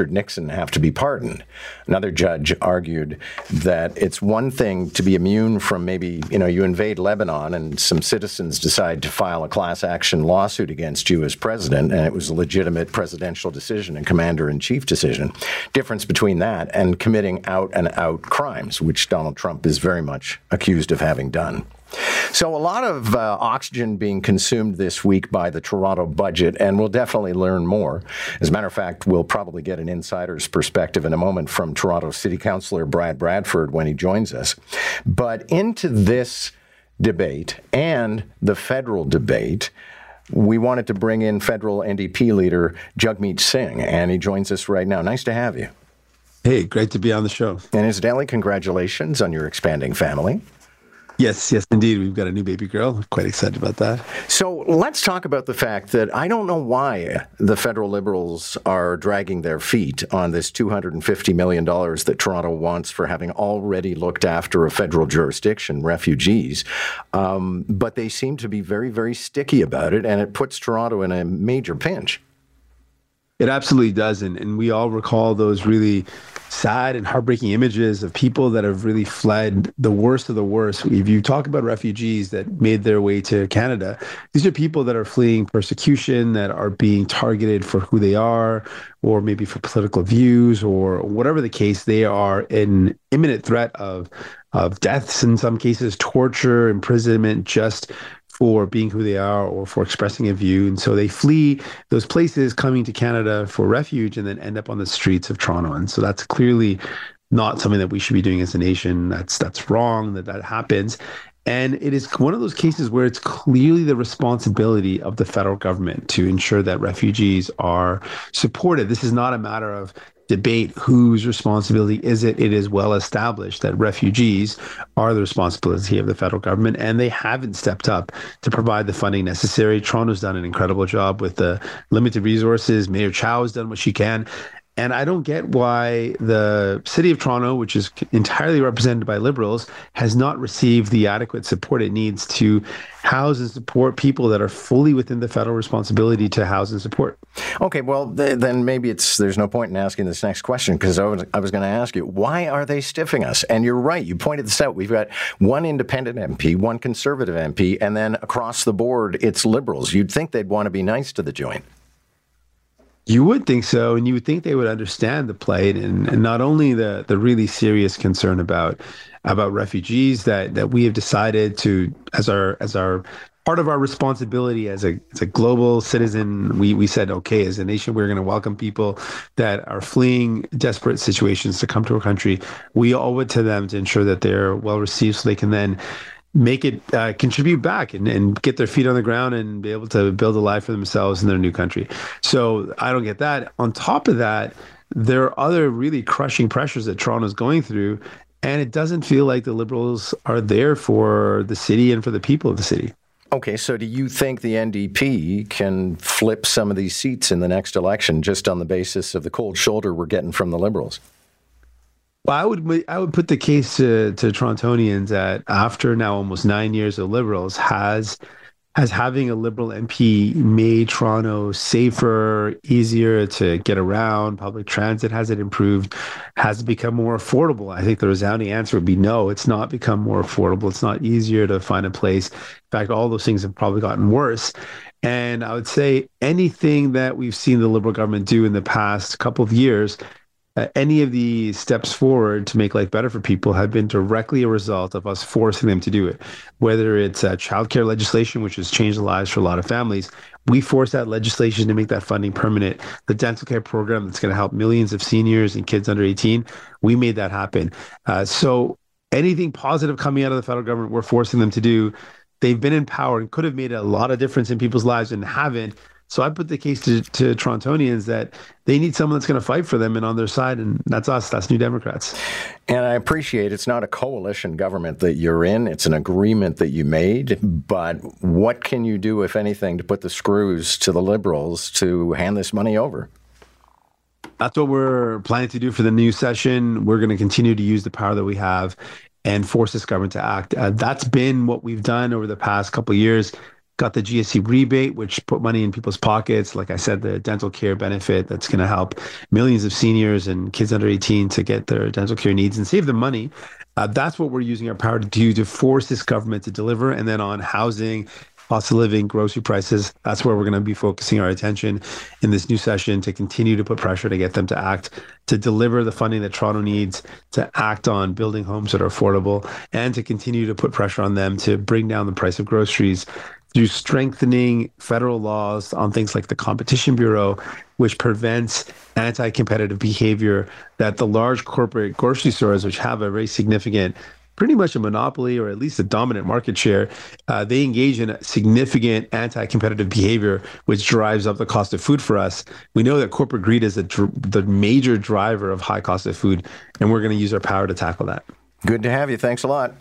Richard Nixon have to be pardoned. Another judge argued that it's one thing to be immune from maybe, you know, you invade Lebanon and some citizens decide to file a class action lawsuit against you as president, and it was a legitimate presidential decision and commander in chief decision. Difference between that and committing out and out crimes, which Donald Trump is very much accused of having done. So, a lot of uh, oxygen being consumed this week by the Toronto budget, and we'll definitely learn more. As a matter of fact, we'll probably get an insider's perspective in a moment from Toronto City Councillor Brad Bradford when he joins us. But into this debate and the federal debate, we wanted to bring in federal NDP leader Jagmeet Singh, and he joins us right now. Nice to have you. Hey, great to be on the show. And incidentally, congratulations on your expanding family. Yes, yes, indeed. We've got a new baby girl. Quite excited about that. So let's talk about the fact that I don't know why the federal Liberals are dragging their feet on this $250 million that Toronto wants for having already looked after a federal jurisdiction, refugees. Um, but they seem to be very, very sticky about it, and it puts Toronto in a major pinch. It absolutely does. And, and we all recall those really sad and heartbreaking images of people that have really fled the worst of the worst. If you talk about refugees that made their way to Canada, these are people that are fleeing persecution, that are being targeted for who they are, or maybe for political views, or whatever the case. They are in imminent threat of of deaths in some cases, torture, imprisonment, just for being who they are or for expressing a view. And so they flee those places coming to Canada for refuge and then end up on the streets of Toronto. And so that's clearly not something that we should be doing as a nation. That's that's wrong that that happens. And it is one of those cases where it's clearly the responsibility of the federal government to ensure that refugees are supported. This is not a matter of debate whose responsibility is it. It is well established that refugees are the responsibility of the federal government, and they haven't stepped up to provide the funding necessary. Toronto's done an incredible job with the limited resources. Mayor Chow has done what she can. And I don't get why the city of Toronto, which is entirely represented by liberals, has not received the adequate support it needs to house and support people that are fully within the federal responsibility to house and support. Okay, well th- then maybe it's there's no point in asking this next question because I was I was going to ask you why are they stiffing us? And you're right, you pointed this out. We've got one independent MP, one conservative MP, and then across the board it's liberals. You'd think they'd want to be nice to the joint. You would think so, and you would think they would understand the plight and, and not only the the really serious concern about about refugees that that we have decided to as our as our part of our responsibility as a as a global citizen we we said okay as a nation we're going to welcome people that are fleeing desperate situations to come to our country. We owe it to them to ensure that they're well received so they can then make it uh, contribute back and, and get their feet on the ground and be able to build a life for themselves in their new country. So I don't get that. On top of that, there are other really crushing pressures that Toronto's going through. And it doesn't feel like the Liberals are there for the city and for the people of the city. Okay, so do you think the NDP can flip some of these seats in the next election just on the basis of the cold shoulder we're getting from the Liberals? Well, I would I would put the case to to Torontonians that after now almost nine years of Liberals has has having a Liberal MP made Toronto safer, easier to get around? Public transit has it improved? Has it become more affordable? I think the resounding answer would be no. It's not become more affordable. It's not easier to find a place. In fact, all those things have probably gotten worse. And I would say anything that we've seen the Liberal government do in the past couple of years uh, any of the steps forward to make life better for people have been directly a result of us forcing them to do it. Whether it's uh, childcare legislation, which has changed the lives for a lot of families, we forced that legislation to make that funding permanent. The dental care program that's going to help millions of seniors and kids under 18, we made that happen. Uh, so anything positive coming out of the federal government, we're forcing them to do. They've been in power and could have made a lot of difference in people's lives and haven't. So I put the case to, to Torontonians that they need someone that's going to fight for them and on their side, and that's us. That's New Democrats. And I appreciate it's not a coalition government that you're in; it's an agreement that you made. But what can you do, if anything, to put the screws to the Liberals to hand this money over? That's what we're planning to do for the new session. We're going to continue to use the power that we have and force this government to act. Uh, that's been what we've done over the past couple of years got the GST rebate, which put money in people's pockets. Like I said, the dental care benefit that's going to help millions of seniors and kids under 18 to get their dental care needs and save them money. Uh, that's what we're using our power to do to force this government to deliver. And then on housing, cost of living, grocery prices. That's where we're going to be focusing our attention in this new session to continue to put pressure to get them to act, to deliver the funding that Toronto needs, to act on building homes that are affordable, and to continue to put pressure on them to bring down the price of groceries through strengthening federal laws on things like the Competition Bureau, which prevents anti competitive behavior that the large corporate grocery stores, which have a very significant pretty much a monopoly or at least a dominant market share, uh, they engage in significant anti-competitive behavior, which drives up the cost of food for us. We know that corporate greed is dr- the major driver of high cost of food, and we're going to use our power to tackle that. Good to have you. Thanks a lot.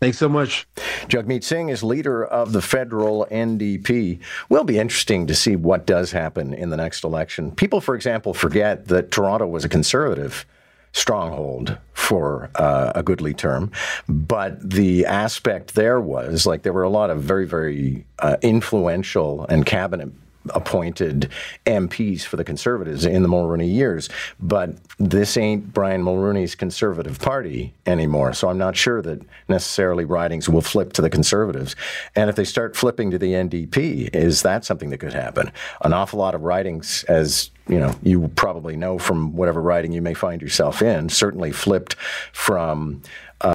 Thanks so much. Jagmeet Singh is leader of the federal NDP. Will be interesting to see what does happen in the next election. People, for example, forget that Toronto was a conservative stronghold for uh, a goodly term. But the aspect there was like there were a lot of very, very uh, influential and cabinet appointed MPs for the Conservatives in the Mulroney years. But this ain't Brian Mulroney's Conservative Party anymore. So I'm not sure that necessarily ridings will flip to the Conservatives. And if they start flipping to the NDP, is that something that could happen? An awful lot of ridings, as you know, you probably know from whatever riding you may find yourself in, certainly flipped from uh,